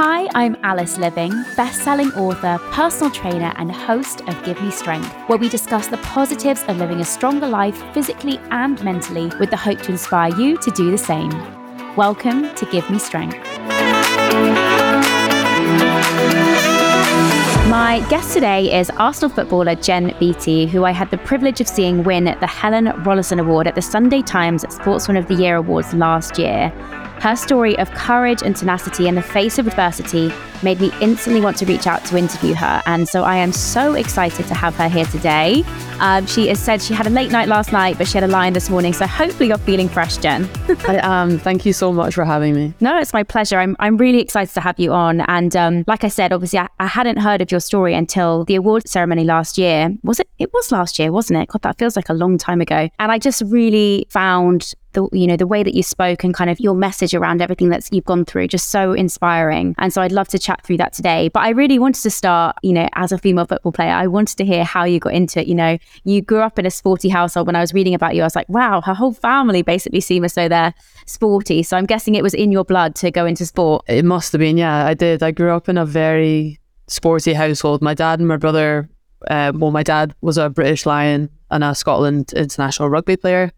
Hi, I'm Alice Liveing, best-selling author, personal trainer, and host of Give Me Strength, where we discuss the positives of living a stronger life physically and mentally with the hope to inspire you to do the same. Welcome to Give Me Strength. My guest today is Arsenal footballer Jen Beattie, who I had the privilege of seeing win the Helen Rollason Award at the Sunday Times Sportsman of the Year Awards last year. Her story of courage and tenacity in the face of adversity made me instantly want to reach out to interview her. And so I am so excited to have her here today. Um, she has said she had a late night last night, but she had a line this morning. So hopefully you're feeling fresh, Jen. I am. Thank you so much for having me. No, it's my pleasure. I'm, I'm really excited to have you on. And um, like I said, obviously, I, I hadn't heard of your story until the award ceremony last year. Was it? It was last year, wasn't it? God, that feels like a long time ago. And I just really found the you know the way that you spoke and kind of your message around everything that you've gone through just so inspiring. And so I'd love to chat through that today. But I really wanted to start you know as a female football player I wanted to hear how you got into it. You know you grew up in a sporty household. When I was reading about you I was like wow her whole family basically seem as though they're sporty. So I'm guessing it was in your blood to go into sport. It must have been yeah I did. I grew up in a very sporty household. My dad and my brother uh, well my dad was a British Lion and a Scotland international rugby player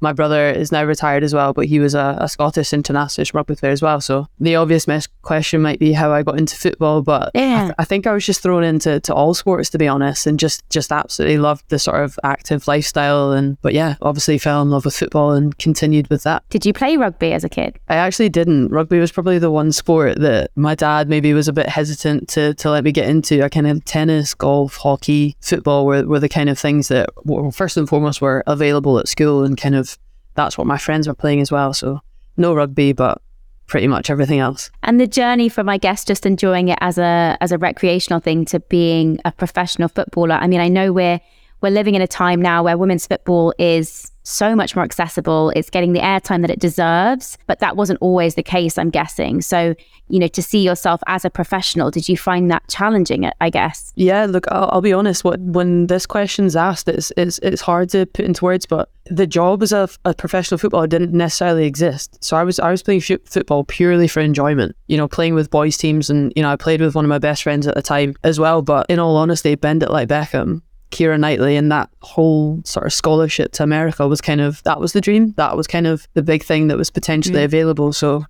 my brother is now retired as well, but he was a, a Scottish international rugby player as well. So the obvious question might be how I got into football, but yeah. I, th- I, think I was just thrown into to all sports to be honest, and just just absolutely loved the sort of active lifestyle. And but yeah, obviously fell in love with football and continued with that. Did you play rugby as a kid? I actually didn't. Rugby was probably the one sport that my dad maybe was a bit hesitant to to let me get into. I kind of tennis, golf, hockey, football were, were the kind of things that well, first and foremost were available at school and kind of that's what my friends were playing as well. So no rugby, but pretty much everything else. And the journey from I guess just enjoying it as a as a recreational thing to being a professional footballer. I mean, I know we're we're living in a time now where women's football is so much more accessible. It's getting the airtime that it deserves, but that wasn't always the case, I'm guessing. So, you know, to see yourself as a professional, did you find that challenging? I guess. Yeah, look, I'll, I'll be honest. What when this question's asked, it's, it's it's hard to put into words, but the job as a, a professional footballer didn't necessarily exist. So I was I was playing f- football purely for enjoyment. You know, playing with boys teams, and you know, I played with one of my best friends at the time as well. But in all honesty, bend it like Beckham Keira Knightley and that whole sort of scholarship to America was kind of that was the dream. That was kind of the big thing that was potentially mm. available. So,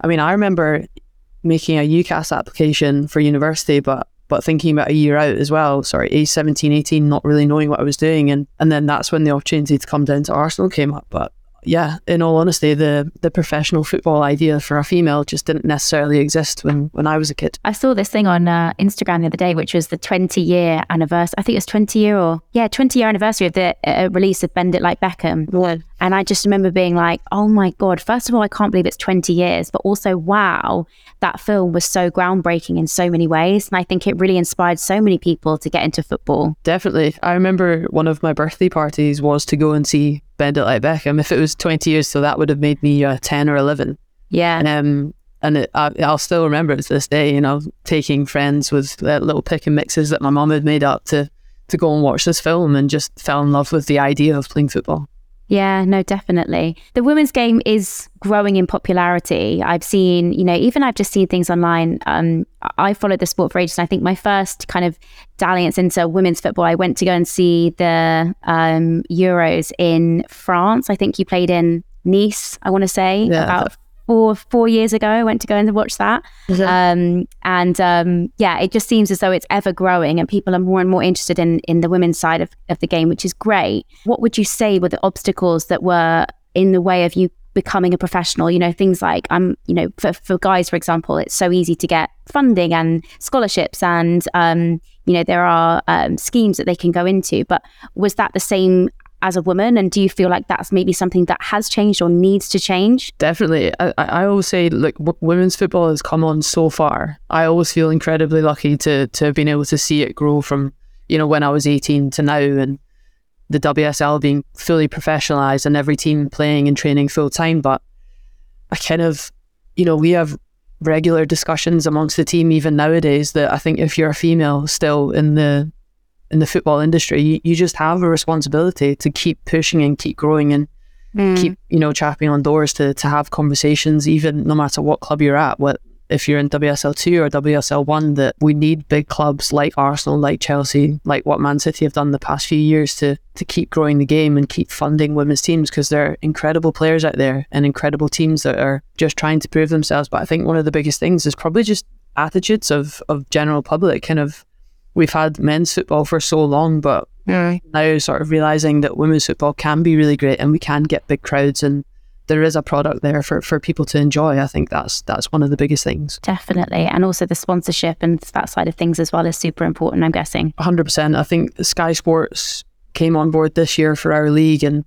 I mean, I remember making a UCAS application for university, but but thinking about a year out as well. Sorry, age 17, 18, not really knowing what I was doing, and and then that's when the opportunity to come down to Arsenal came up. But yeah, in all honesty, the the professional football idea for a female just didn't necessarily exist when when I was a kid. I saw this thing on uh, Instagram the other day, which was the 20 year anniversary. I think it was 20 year or yeah, 20 year anniversary of the uh, release of Bend It Like Beckham. Yeah. And I just remember being like, oh my god! First of all, I can't believe it's 20 years, but also wow, that film was so groundbreaking in so many ways, and I think it really inspired so many people to get into football. Definitely, I remember one of my birthday parties was to go and see Bend It Like Beckham. If it was 20 years, so that would have made me uh, 10 or 11. Yeah. And, um, and it, I, will still remember it to this day, you know, taking friends with uh, little pick and mixes that my mum had made up to, to go and watch this film and just fell in love with the idea of playing football. Yeah, no, definitely. The women's game is growing in popularity. I've seen, you know, even I've just seen things online. Um, I followed the sport for ages. And I think my first kind of dalliance into women's football, I went to go and see the um, Euros in France. I think you played in Nice, I want to say, Yeah, about four four years ago. I went to go and watch that. Um, and um, yeah, it just seems as though it's ever growing, and people are more and more interested in in the women's side of, of the game, which is great. What would you say were the obstacles that were in the way of you becoming a professional? You know, things like I'm, you know, for for guys, for example, it's so easy to get funding and scholarships, and um, you know, there are um, schemes that they can go into. But was that the same? As a woman, and do you feel like that's maybe something that has changed or needs to change? Definitely. I, I always say, like, w- women's football has come on so far. I always feel incredibly lucky to to have been able to see it grow from, you know, when I was 18 to now and the WSL being fully professionalized and every team playing and training full time. But I kind of, you know, we have regular discussions amongst the team even nowadays that I think if you're a female still in the in the football industry, you, you just have a responsibility to keep pushing and keep growing and mm. keep you know chapping on doors to to have conversations even no matter what club you're at what if you're in WSL 2 or WSL 1 that we need big clubs like Arsenal like Chelsea like what Man City have done the past few years to to keep growing the game and keep funding women's teams because there are incredible players out there and incredible teams that are just trying to prove themselves. But I think one of the biggest things is probably just attitudes of of general public kind of we've had men's football for so long but now sort of realizing that women's football can be really great and we can get big crowds and there is a product there for, for people to enjoy. I think that's that's one of the biggest things. Definitely. And also the sponsorship and that side of things as well is super important, I'm guessing. 100%. I think Sky Sports came on board this year for our league and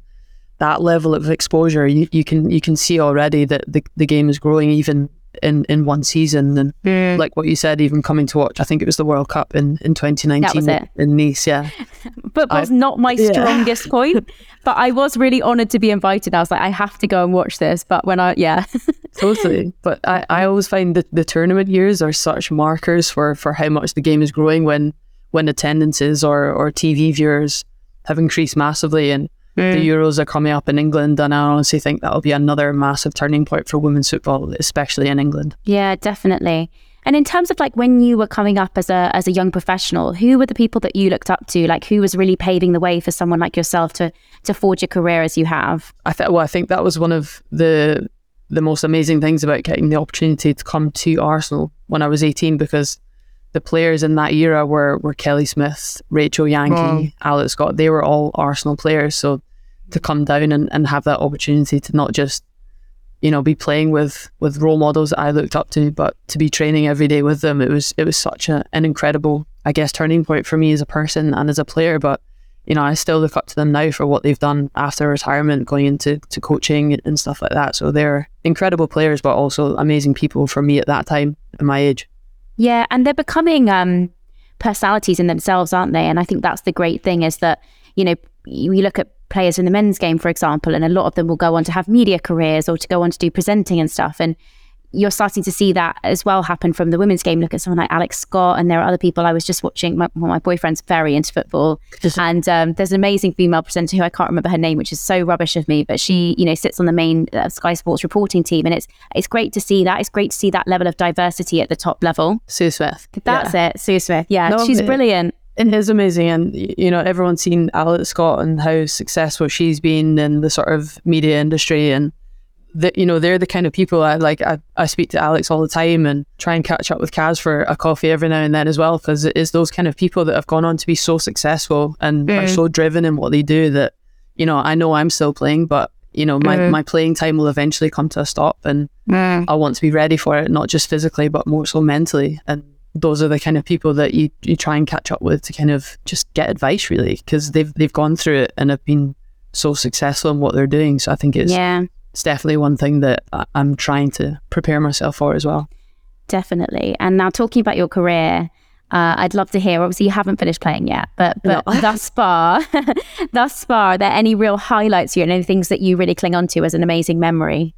that level of exposure you, you can you can see already that the, the game is growing even in, in one season and mm. like what you said even coming to watch I think it was the World Cup in, in 2019 it. in Nice yeah But Football's not my yeah. strongest point, but I was really honoured to be invited. I was like, I have to go and watch this. But when I, yeah, totally. But I, I always find that the tournament years are such markers for, for how much the game is growing when when attendances or, or TV viewers have increased massively and the Euros are coming up in England and I honestly think that'll be another massive turning point for women's football, especially in England. yeah, definitely. And in terms of like when you were coming up as a as a young professional, who were the people that you looked up to? Like who was really paving the way for someone like yourself to to forge a career as you have? I th- well, I think that was one of the the most amazing things about getting the opportunity to come to Arsenal when I was 18 because the players in that era were were Kelly Smith, Rachel Yankey, mm. Alex Scott. They were all Arsenal players. So to come down and, and have that opportunity to not just you know be playing with with role models that I looked up to, but to be training every day with them, it was it was such a, an incredible I guess turning point for me as a person and as a player. But you know, I still look up to them now for what they've done after retirement, going into to coaching and stuff like that. So they're incredible players, but also amazing people for me at that time at my age. Yeah, and they're becoming um, personalities in themselves, aren't they? And I think that's the great thing is that you know you you look at players in the men's game, for example, and a lot of them will go on to have media careers or to go on to do presenting and stuff. And you're starting to see that as well happen from the women's game. Look at someone like Alex Scott, and there are other people. I was just watching. My, well, my boyfriend's very into football, and um, there's an amazing female presenter who I can't remember her name, which is so rubbish of me. But she, you know, sits on the main uh, Sky Sports reporting team, and it's it's great to see that. It's great to see that level of diversity at the top level. Sue Smith. That's Yeah. it, Sue Smith. Yeah, No, she's it- brilliant. It is amazing, and you know everyone's seen Alex Scott and how successful she's been in the sort of media industry, and that you know they're the kind of people I like. I, I speak to Alex all the time and try and catch up with Kaz for a coffee every now and then as well, because it is those kind of people that have gone on to be so successful and are mm. so driven in what they do that you know I know I'm still playing, but you know my mm. my playing time will eventually come to a stop, and mm. I want to be ready for it, not just physically but more so mentally, and those are the kind of people that you, you try and catch up with to kind of just get advice really because they've they've gone through it and have been so successful in what they're doing. So I think it's Yeah, it's definitely one thing that I'm trying to prepare myself for as well definitely. And now talking about your career. Uh, I'd love to hear. Obviously, you haven't finished playing yet, but but thus far, thus far, are there any real highlights you and any things that you really cling on to as an amazing memory?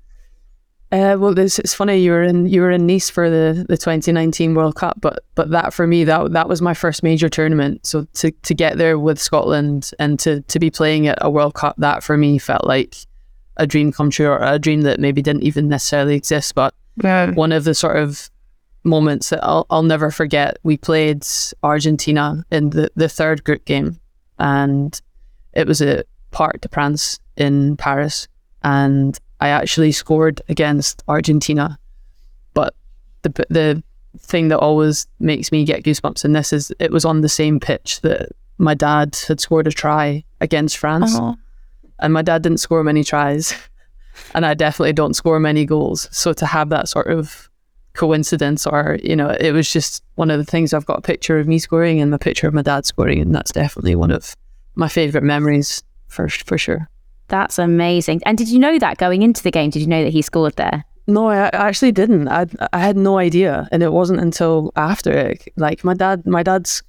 Uh, well, it's, it's funny you were in you were in Nice for the, the 2019 World Cup, but but that for me that that was my first major tournament. So to, to get there with Scotland and to to be playing at a World Cup, that for me felt like a dream come true or a dream that maybe didn't even necessarily exist. But Yeah. one of the sort of moments that I'll I'll never forget. We played Argentina in the, the third group game, and it was at Parc de France in Paris, and I actually scored against Argentina. But the the thing that always makes me get goosebumps in this is it was on the same pitch that my dad had scored a try against France, Oh. And my dad didn't score many tries, and I definitely don't score many goals. So to have that sort of coincidence, or you know, it was just one of the things. I've got a picture of me scoring and a picture of my dad scoring, and that's definitely one of my favorite memories for for sure. That's amazing. And did you know that going into the game? Did you know that he scored there? No, I I actually didn't. I I had no idea, and it wasn't until after it. Like my dad, my dad's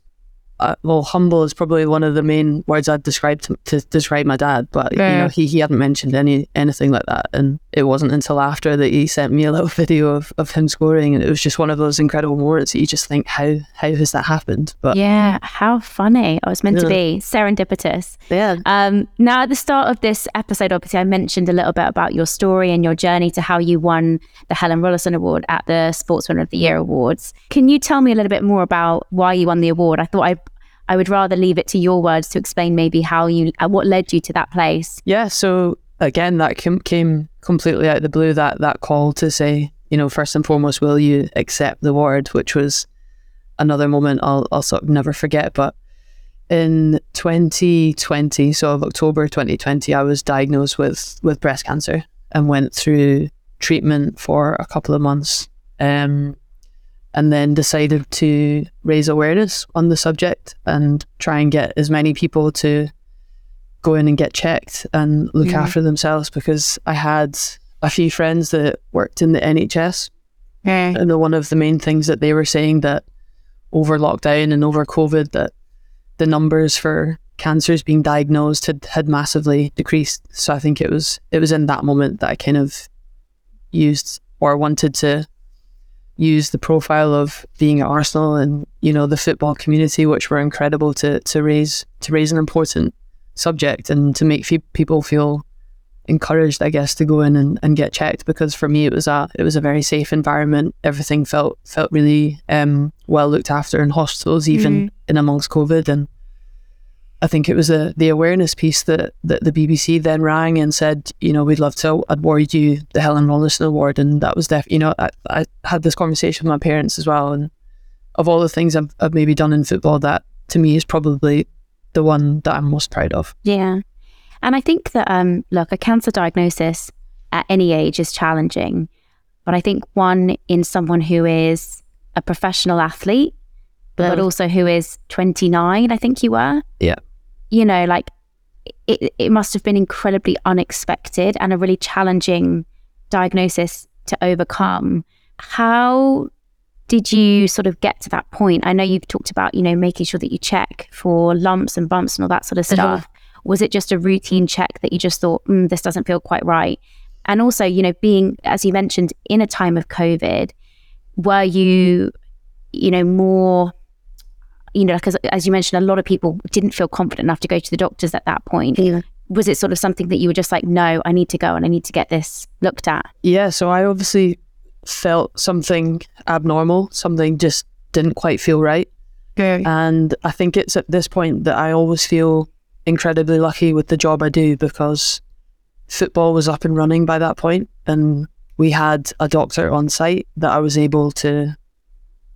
uh, well, humble is probably one of the main words I'd describe to, to describe my dad. But you know, he he hadn't mentioned any anything like that, and it wasn't until after that he sent me a little video of, of him scoring, and it was just one of those incredible moments that you just think, how how has that happened? But Yeah, how funny. I was meant to be serendipitous. yeah, Um, now, at the start of this episode, obviously, I mentioned a little bit about your story and your journey to how you won the Helen Rollason Award at the Sportsman of the Year Awards. Can you tell me a little bit more about why you won the award? I thought I, I would rather leave it to your words to explain maybe how you, uh, what led you to that place. Yeah, so again, that came, completely out of the blue. That that call to say, you know, first and foremost, will you accept the award? Which was another moment I'll I'll sort of never forget. But in 2020, so of October 2020, I was diagnosed with with breast cancer and went through treatment for a couple of months. Um, and then decided to raise awareness on the subject and try and get as many people to go in and get checked and look after themselves because I had a few friends that worked in the NHS and the, one of the main things that they were saying that over lockdown and over COVID that the numbers for cancers being diagnosed had, had massively decreased. So I think it was it was in that moment that I kind of used or wanted to use the profile of being at Arsenal and you know the football community, which were incredible to to raise to raise an important subject and to make fe- people feel encouraged, I guess, to go in and, and get checked. Because for me, it was a it was a very safe environment. Everything felt felt really um, well looked after in hospitals, even in amongst COVID. And I think it was the the awareness piece that, that the BBC then rang and said, you know, we'd love to award you the Helen Rollason Award, and that was def. You know, I, I had this conversation with my parents as well, and of all the things I've, I've maybe done in football, that to me is probably the one that I'm most proud of. Yeah. And I think that, um, look, a cancer diagnosis at any age is challenging. But I think one in someone who is a professional athlete, but Yeah. also who is 29, I think you were. Yeah. You know, like it, it must have been incredibly unexpected and a really challenging diagnosis to overcome. How did you sort of get to that point? I know you've talked about, you know, making sure that you check for lumps and bumps and all that sort of stuff. Was it just a routine check that you just thought, mm, this doesn't feel quite right? And also, you know, being, as you mentioned, in a time of COVID, were you, you know, more, you know, because as you mentioned, a lot of people didn't feel confident enough to go to the doctors at that point. Was it sort of something that you were just like, no, I need to go and I need to get this looked at? Yeah, so I obviously felt something abnormal, something just didn't quite feel right. Okay. And I think it's at this point that I always feel incredibly lucky with the job I do because football was up and running by that point and we had a doctor on site that I was able to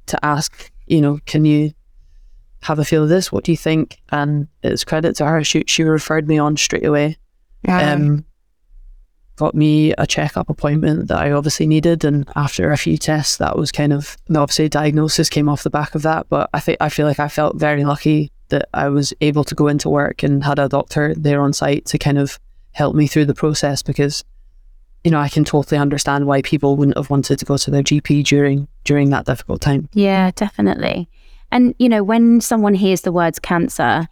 to ask, you know, can you have a feel of this? What do you think? And it's credit to her. She she referred me on straight away. Um, got me a checkup appointment that I obviously needed, and after a few tests, that was kind of obviously diagnosis came off the back of that. But I think I feel like I felt very lucky that I was able to go into work and had a doctor there on site to kind of help me through the process because you know I can totally understand why people wouldn't have wanted to go to their GP during during that difficult time. Yeah, definitely. And, you know, when someone hears the words cancer,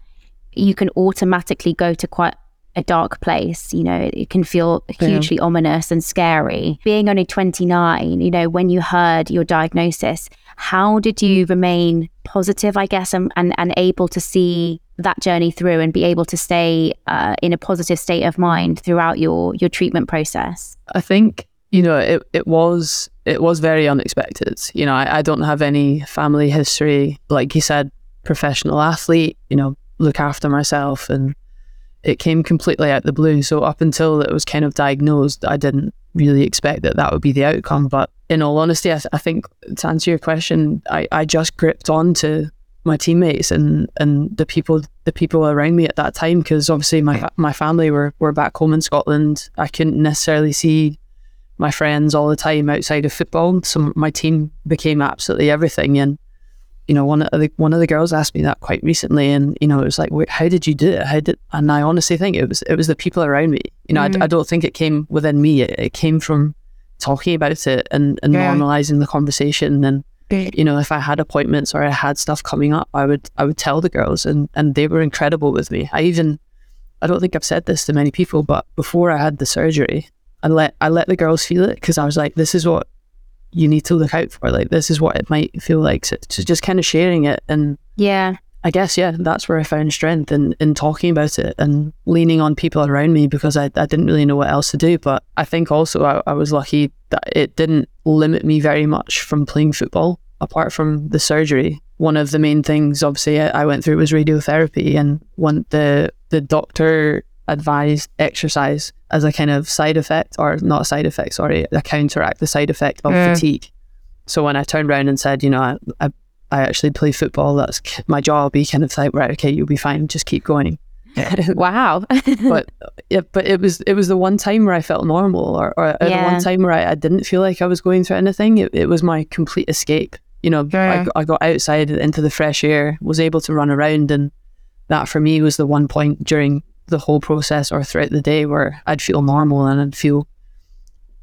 you can automatically go to quite a dark place. You know, it can feel hugely yeah. ominous and scary. Being only 29, you know, when you heard your diagnosis, how did you remain positive, I guess, and, and, and able to see that journey through and be able to stay uh, in a positive state of mind throughout your your treatment process? I think you know it, it was it was very unexpected. You know, I, I don't have any family history, like you said, professional athlete. You know, look after myself, and it came completely out of the blue. So up until it was kind of diagnosed, I didn't really expect that that would be the outcome. But in all honesty, I, th- I think to answer your question, I, I just gripped on to my teammates and and the people the people around me at that time because obviously my my family were were back home in Scotland. I couldn't necessarily see my friends all the time outside of football. So my team became absolutely everything. And you know, one of the one of the girls asked me that quite recently, and you know, it was like, how did you do it? How did? And I honestly think it was it was the people around me. You know, mm. I, I, don't think it came within me. It, it came from talking about it and, and yeah. normalizing the conversation and you know, if I had appointments or I had stuff coming up, I would I would tell the girls, and and they were incredible with me. I even I don't think I've said this to many people, but before I had the surgery, I let I let the girls feel it because I was like, this is what you need to look out for. Like this is what it might feel like. So, so just kind of sharing it and yeah. I guess yeah, that's where I found strength in, in talking about it and leaning on people around me because I, I didn't really know what else to do. But I think also I, I was lucky that it didn't limit me very much from playing football apart from the surgery. One of the main things obviously I went through was radiotherapy and when the the doctor advised exercise as a kind of side effect or not a side effect, sorry, a counteract the side effect of mm. fatigue. So when I turned around and said, you know, I, I I actually play football. That's my job. He kind of like, right, okay, you'll be fine. Just keep going. wow. but yeah, but it was it was the one time where I felt normal, or, or yeah. the one time where I, I, didn't feel like I was going through anything. It, it was my complete escape. You know. I, I got outside into the fresh air, was able to run around, and that for me was the one point during the whole process or throughout the day where I'd feel normal and I'd feel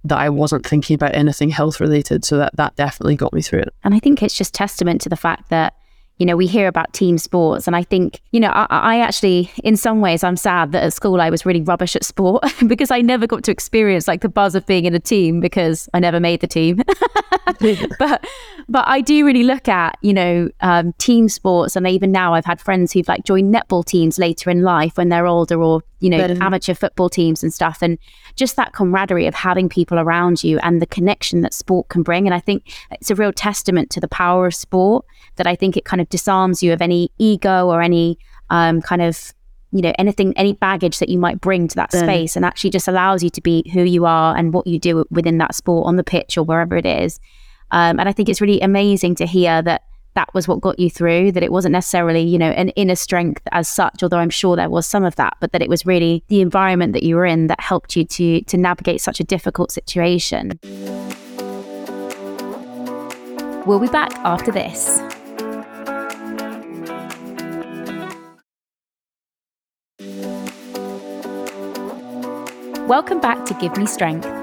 that I wasn't thinking about anything health related. So that that definitely got me through it. And I think it's just testament to the fact that you know, we hear about team sports, and I think, you know, I, I, actually, in some ways, I'm sad that at school I was really rubbish at sport because I never got to experience like the buzz of being in a team because I never made the team. but, but I do really look at, you know, um, team sports, and even now I've had friends who've like joined netball teams later in life when they're older, or you know, amateur football teams and stuff, and just that camaraderie of having people around you and the connection that sport can bring. And I think it's a real testament to the power of sport that I think it kind of disarms you of any ego or any um, kind of you know anything any baggage that you might bring to that space and actually just allows you to be who you are and what you do within that sport on the pitch or wherever it is um, and i think it's really amazing to hear that that was what got you through, that it wasn't necessarily, you know, an inner strength as such, although I'm sure there was some of that, but that it was really the environment that you were in that helped you to to navigate such a difficult situation. We'll be back after this. Welcome back to Give Me Strength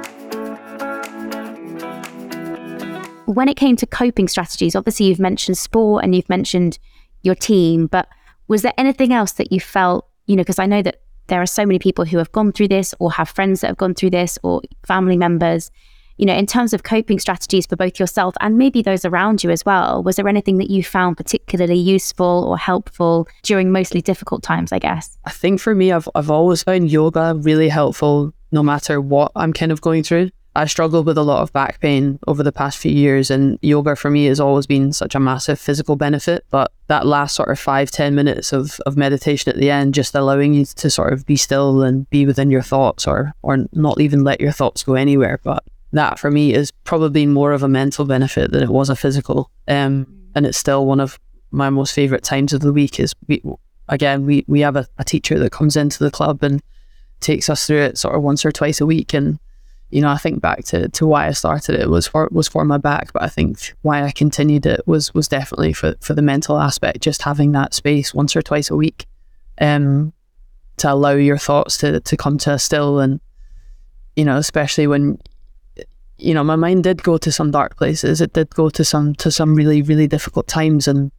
when it came to coping strategies, obviously you've mentioned sport and you've mentioned your team, but was there anything else that you felt, you know, because I know that there are so many people who have gone through this or have friends that have gone through this or family members, you know, in terms of coping strategies for both yourself and maybe those around you as well, was there anything that you found particularly useful or helpful during mostly difficult times, I guess? I think for me, I've, I've always found yoga really helpful no matter what I'm kind of going through. I struggled with a lot of back pain over the past few years, and yoga for me has always been such a massive physical benefit. But that last sort of five, 10 minutes of, of meditation at the end, just allowing you to sort of be still and be within your thoughts or, or not even let your thoughts go anywhere. But that for me is probably more of a mental benefit than it was a physical. Um, and it's still one of my most favorite times of the week is we, again, we, we have a, a teacher that comes into the club and takes us through it sort of once or twice a week. And you know, I think back to, to why I started it was for was for my back, but I think why I continued it was was definitely for, for the mental aspect, just having that space once or twice a week, um, to allow your thoughts to to come to a still, and you know, especially when, you know, my mind did go to some dark places. It did go to some to some really really difficult times, and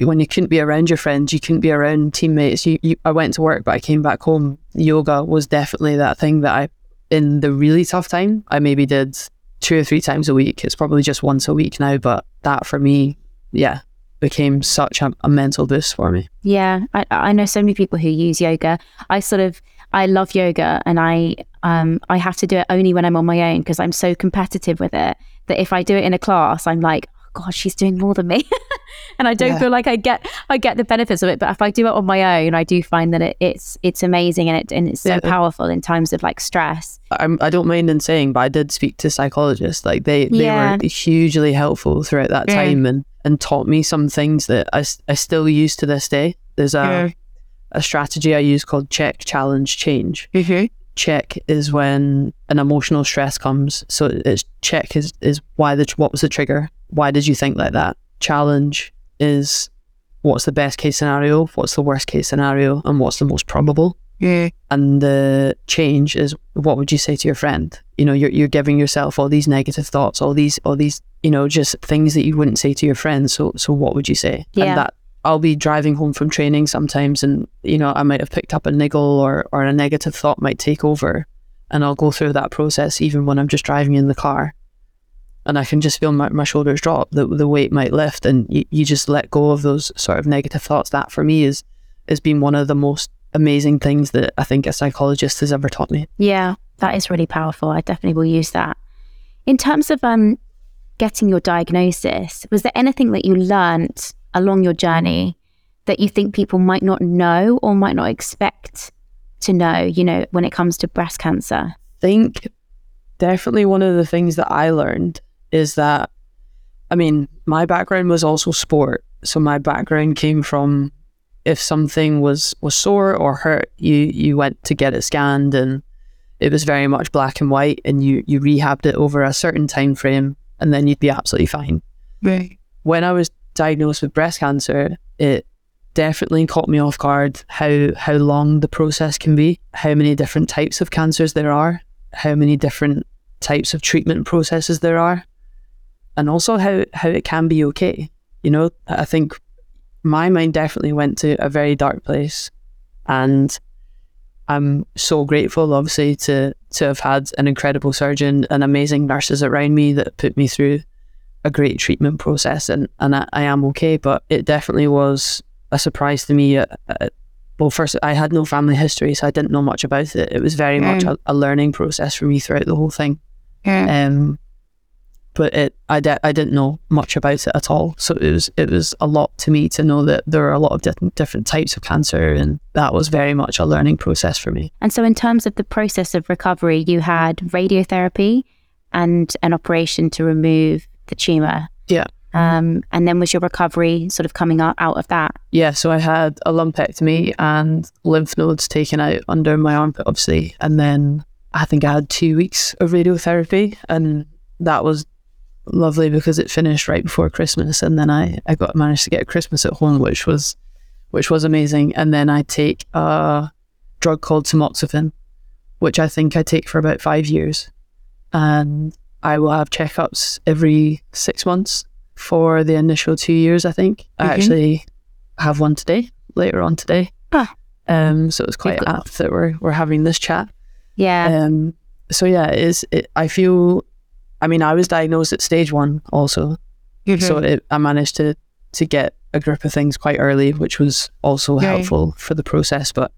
when you couldn't be around your friends, you couldn't be around teammates. You, you, I went to work, but I came back home. Yoga was definitely that thing that I, in the really tough time, I maybe did two or three times a week. It's probably just once a week now, but that for me, yeah, became such a, a mental boost for me. Yeah, I, I know so many people who use yoga. I sort of I love yoga, and I um I have to do it only when I'm on my own because I'm so competitive with it that if I do it in a class, I'm like, God, she's doing more than me, and I don't Yeah. feel like I get I get the benefits of it. But if I do it on my own, I do find that it, it's it's amazing and it and it's so Yeah. powerful in times of like stress. I'm, I don't mind in saying, but I did speak to psychologists. Like they, they Yeah. were hugely helpful throughout that time and, and taught me some things that I, I still use to this day. There's a, a strategy I use called check, challenge, change. Mm-hmm. Check is when an emotional stress comes. So it's check is, is why the, what was the trigger? Why did you think like that? Challenge is what's the best case scenario? What's the worst case scenario? And what's the most probable? Yeah. And the change is what would you say to your friend you know you're, you're giving yourself all these negative thoughts all these all these you know just things that you wouldn't say to your friends so so what would you say Yeah. and that i'll be driving home from training sometimes and you know i might have picked up a niggle or or a negative thought might take over and i'll go through that process even when i'm just driving in the car and i can just feel my, my shoulders drop the, the weight might lift and you, you just let go of those sort of negative thoughts that for me is has been one of the most amazing things that I think a psychologist has ever taught me. Yeah, that is really powerful. I definitely will use that. In terms of um, getting your diagnosis, was there anything that you learnt along your journey that you think people might not know or might not expect to know, you know, when it comes to breast cancer? I think definitely one of the things that I learned is that, I mean, my background was also sport. So my background came from if something was, was sore or hurt, you, you went to get it scanned and it was very much black and white and you, you rehabbed it over a certain time frame and then you'd be absolutely fine. Right. When I was diagnosed with breast cancer, it definitely caught me off guard how how long the process can be, how many different types of cancers there are, how many different types of treatment processes there are, and also how how it can be okay. You know, I think my mind definitely went to a very dark place, and I'm so grateful, obviously, to to have had an incredible surgeon and amazing nurses around me that put me through a great treatment process, and and I, I am okay. But it definitely was a surprise to me. Uh, uh, well, first, I had no family history, so I didn't know much about it. It was very much a, a learning process for me throughout the whole thing. Um, but it, I, di- I didn't know much about it at all. So it was, it was a lot to me to know that there are a lot of different, different types of cancer, and that was very much a learning process for me. And so, in terms of the process of recovery, you had radiotherapy and an operation to remove the tumor. Yeah. Um, and then was your recovery sort of coming out, out of that? Yeah, so I had a lumpectomy and lymph nodes taken out under my armpit, obviously, and then I think I had two weeks of radiotherapy, and that was lovely because it finished right before Christmas, and then I I got managed to get Christmas at home, which was which was amazing, and then I take a drug called tamoxifen, which I think I take for about five years, and I will have checkups every six months for the initial two years. I think I actually have one today, later on today. Ah. Um, so it's quite apt that we're we're having this chat. Yeah. Um, so yeah, it is it, I feel. I mean, I was diagnosed at stage one also, so mm-hmm. it, I managed to to get a grip of things quite early, which was also helpful for the process. But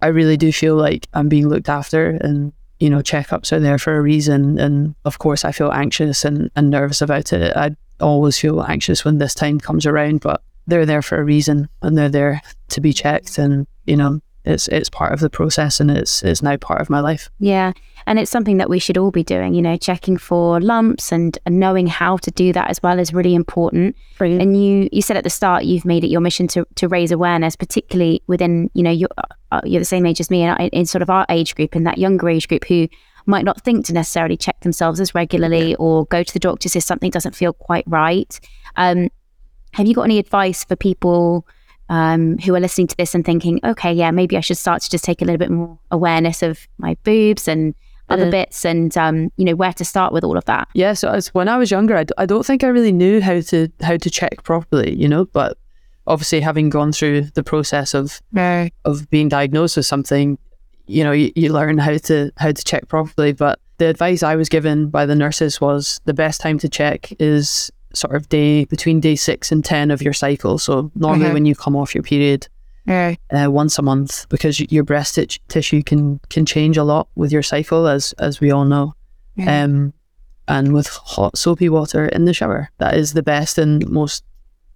I really do feel like I'm being looked after, and you know, checkups are there for a reason. And of course, I feel anxious and, and nervous about it. I always feel anxious when this time comes around, but they're there for a reason, and they're there to be checked. And you know, it's it's part of the process, and it's it's now part of my life. Yeah. And it's something that we should all be doing, you know, checking for lumps and, and knowing how to do that as well is really important. And you you said at the start you've made it your mission to, to raise awareness, particularly within, you know, you're, uh, you're the same age as me and in, in sort of our age group, in that younger age group who might not think to necessarily check themselves as regularly or go to the doctors if something doesn't feel quite right. Um, have you got any advice for people um, who are listening to this and thinking, okay, yeah, maybe I should start to just take a little bit more awareness of my boobs and other Uh, bits and, um, you know, where to start with all of that? Yeah, so as when I was younger, I, d- I don't think I really knew how to how to check properly, you know. But obviously having gone through the process of No. of being diagnosed with something, you know, you, you learn how to how to check properly. But the advice I was given by the nurses was the best time to check is sort of day between day six and ten of your cycle. So normally when you come off your period, uh, once a month, because your breast tit- tissue can can change a lot with your cycle, as as we all know. Yeah. Um, and with hot soapy water in the shower, that is the best and most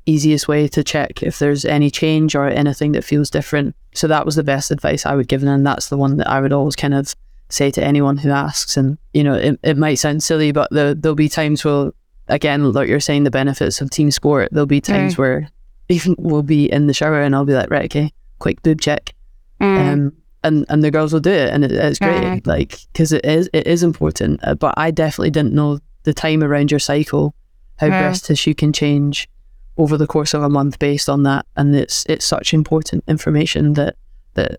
easiest way to check if there's any change or anything that feels different. So that was the best advice I would give, and that's the one that I would always kind of say to anyone who asks. And you know, it, it might sound silly, but there, there'll be times where, again, like you're saying, the benefits of team sport. There'll be times Mm. where even we'll be in the shower and I'll be like, right, okay, quick boob check, Mm. um, and and the girls will do it, and it, it's great, like because it is it is important. Uh, but I definitely didn't know the time around your cycle, how Yeah. breast tissue can change over the course of a month based on that, and it's it's such important information that that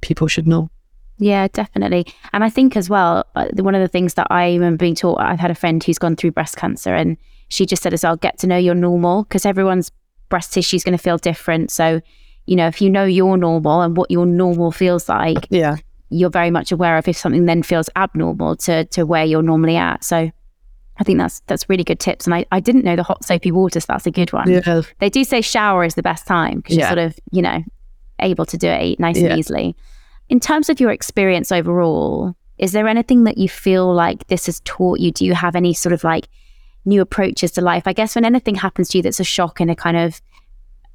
people should know. Yeah, definitely. And I think as well, uh, one of the things that I remember being taught, I've had a friend who's gone through breast cancer and she just said as well, get to know your normal because everyone's breast tissue is going to feel different. So, you know, if you know your normal and what your normal feels like, Yeah, you're very much aware of if something then feels abnormal to, to where you're normally at. So I think that's that's really good tips. And I, I didn't know the hot soapy water, so that's a good one. yeah, They do say shower is the best time because Yeah. you're sort of, you know, able to do it nice Yeah. and easily. In terms of your experience overall, is there anything that you feel like this has taught you? Do you have any sort of like new approaches to life? I guess when anything happens to you that's a shock and a kind of,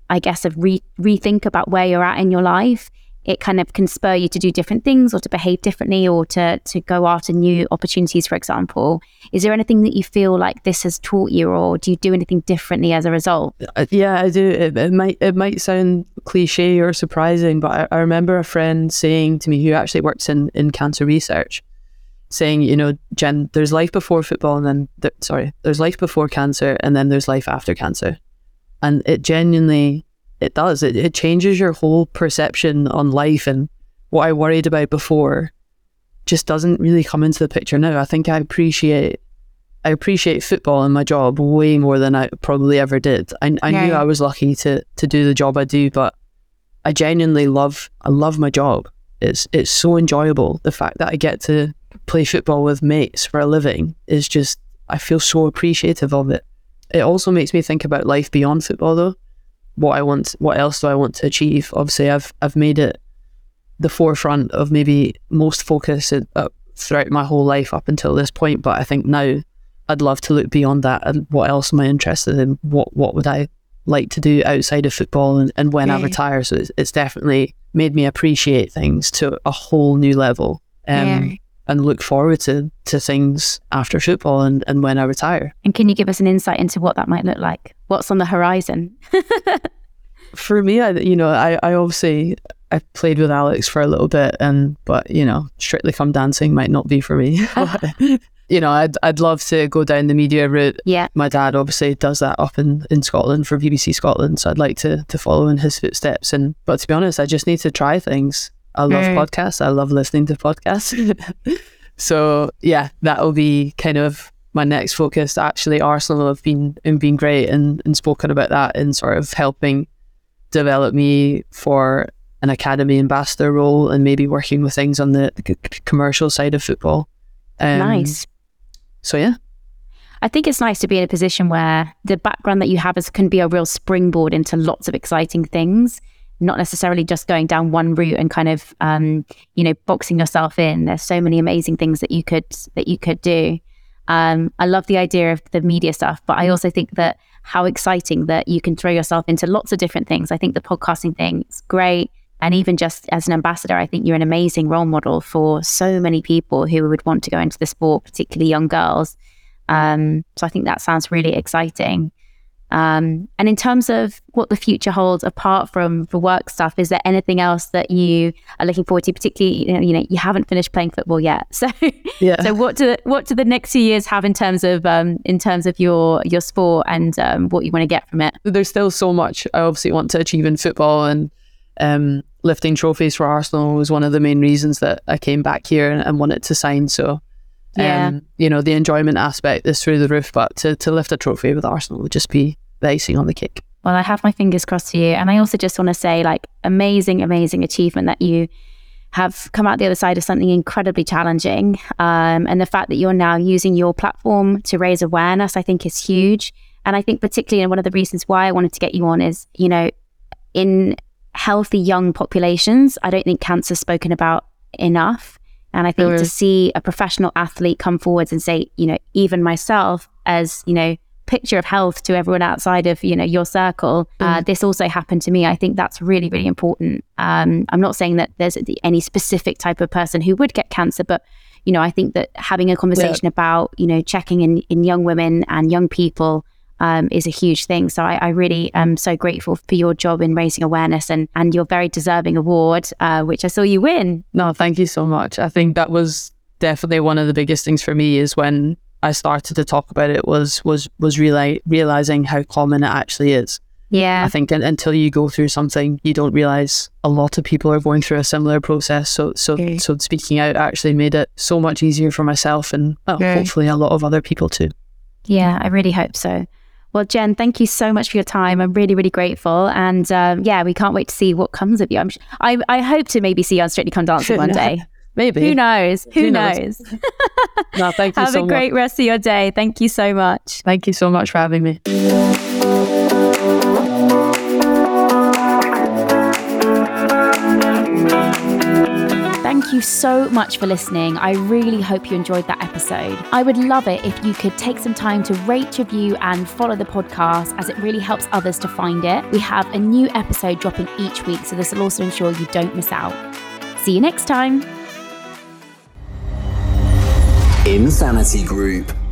I guess, of re- rethink about where you're at in your life, it kind of can spur you to do different things or to behave differently or to to go after new opportunities, for example. Is there anything that you feel like this has taught you or do you do anything differently as a result? Uh, yeah. I do. It, it might it might sound cliche or surprising, but I, I remember a friend saying to me who actually works in in cancer research, saying, you know, Jen, there's life before football, and then th- sorry, there's life before cancer, and then there's life after cancer, and it genuinely it does. It it changes your whole perception on life, and what I worried about before just doesn't really come into the picture now. I think I appreciate. I appreciate football and my job way more than I probably ever did. I, I knew I was lucky to to do the job I do, but I genuinely love I love my job. It's it's so enjoyable. The fact that I get to play football with mates for a living is just I feel so appreciative of it. It also makes me think about life beyond football though. What I want what else do I want to achieve? Obviously I've I've made it the forefront of maybe most focus at, uh, throughout my whole life up until this point, but I think now I'd love to look beyond that and what else am I interested in? What what would I like to do outside of football and, and when I retire? So it's, it's definitely made me appreciate things to a whole new level. Um, Yeah. And look forward to, to things after football and, and when I retire. And can you give us an insight into what that might look like? What's on the horizon? For me, I, you know, I, I obviously I played with Alex for a little bit, and but you know, strictly come dancing might not be for me. you know, I'd I'd love to go down the media route. Yeah. My dad obviously does that up in, in Scotland for BBC Scotland, so I'd like to to follow in his footsteps. And but to be honest, I just need to try things. I love Mm. podcasts. I love listening to podcasts. so yeah, that'll be kind of my next focus. Actually, Arsenal have been and been great and, and spoken about that in sort of helping develop me for an academy ambassador role and maybe working with things on the c- commercial side of football. Um, nice. So yeah, I think it's nice to be in a position where the background that you have is, can be a real springboard into lots of exciting things, not necessarily just going down one route and kind of, um, you know, boxing yourself in. There's so many amazing things that you could that you could do. Um, I love the idea of the media stuff, but I also think that how exciting that you can throw yourself into lots of different things. I think the podcasting thing is great. And even just as an ambassador, I think you're an amazing role model for so many people who would want to go into the sport, particularly young girls. Um, so I think that sounds really exciting. Um, and in terms of what the future holds, apart from the work stuff, is there anything else that you are looking forward to? Particularly, you know, you, know, you haven't finished playing football yet, so yeah. so what do what do the next few years have in terms of um, in terms of your your sport and um, what you want to get from it? there's still so much I obviously want to achieve in football and um, lifting trophies for Arsenal was one of the main reasons that I came back here and, and wanted to sign. So, Yeah. um, you know, the enjoyment aspect is through the roof, but to, to lift a trophy with Arsenal would just be icing on the cake. Well, I have my fingers crossed for you. And I also just want to say, like, amazing, amazing achievement that you have come out the other side of something incredibly challenging. Um, and the fact that you're now using your platform to raise awareness, I think is huge. And I think particularly, and one of the reasons why I wanted to get you on is, you know, in healthy young populations, I don't think cancer's spoken about enough. And I think sure. to see a professional athlete come forwards and say, you know, even myself as, you know, picture of health to everyone outside of, you know, your circle, uh, mm. this also happened to me. I think that's really, really important. Um, I'm not saying that there's any specific type of person who would get cancer, but, you know, I think that having a conversation yeah. about, you know, checking in, in young women and young people um, is a huge thing. So I, I, really am so grateful for your job in raising awareness and, and your very deserving award, uh, which I saw you win. No, thank you so much. I think that was definitely one of the biggest things for me is when I started to talk about it was was was really realizing how common it actually is. Yeah. I think until you go through something, you don't realize a lot of people are going through a similar process. So, so, okay. so speaking out actually made it so much easier for myself and well, okay. hopefully a lot of other people too. Yeah, I really hope so. Well, Jen, thank you so much for your time. I'm really, really grateful. And um, yeah, we can't wait to see what comes of you. I'm, I, I hope to maybe see you on Strictly Come Dancing one day. Maybe. Who knows? Who, Who knows? knows? no, thank you Have so a great rest of your day. Thank you so much. Thank you so much for having me. Thank you so much for listening. I really hope you enjoyed that episode. I would love it if you could take some time to rate, review, and follow the podcast as it really helps others to find it. We have a new episode dropping each week, so this will also ensure you don't miss out. See you next time. Insanity Group.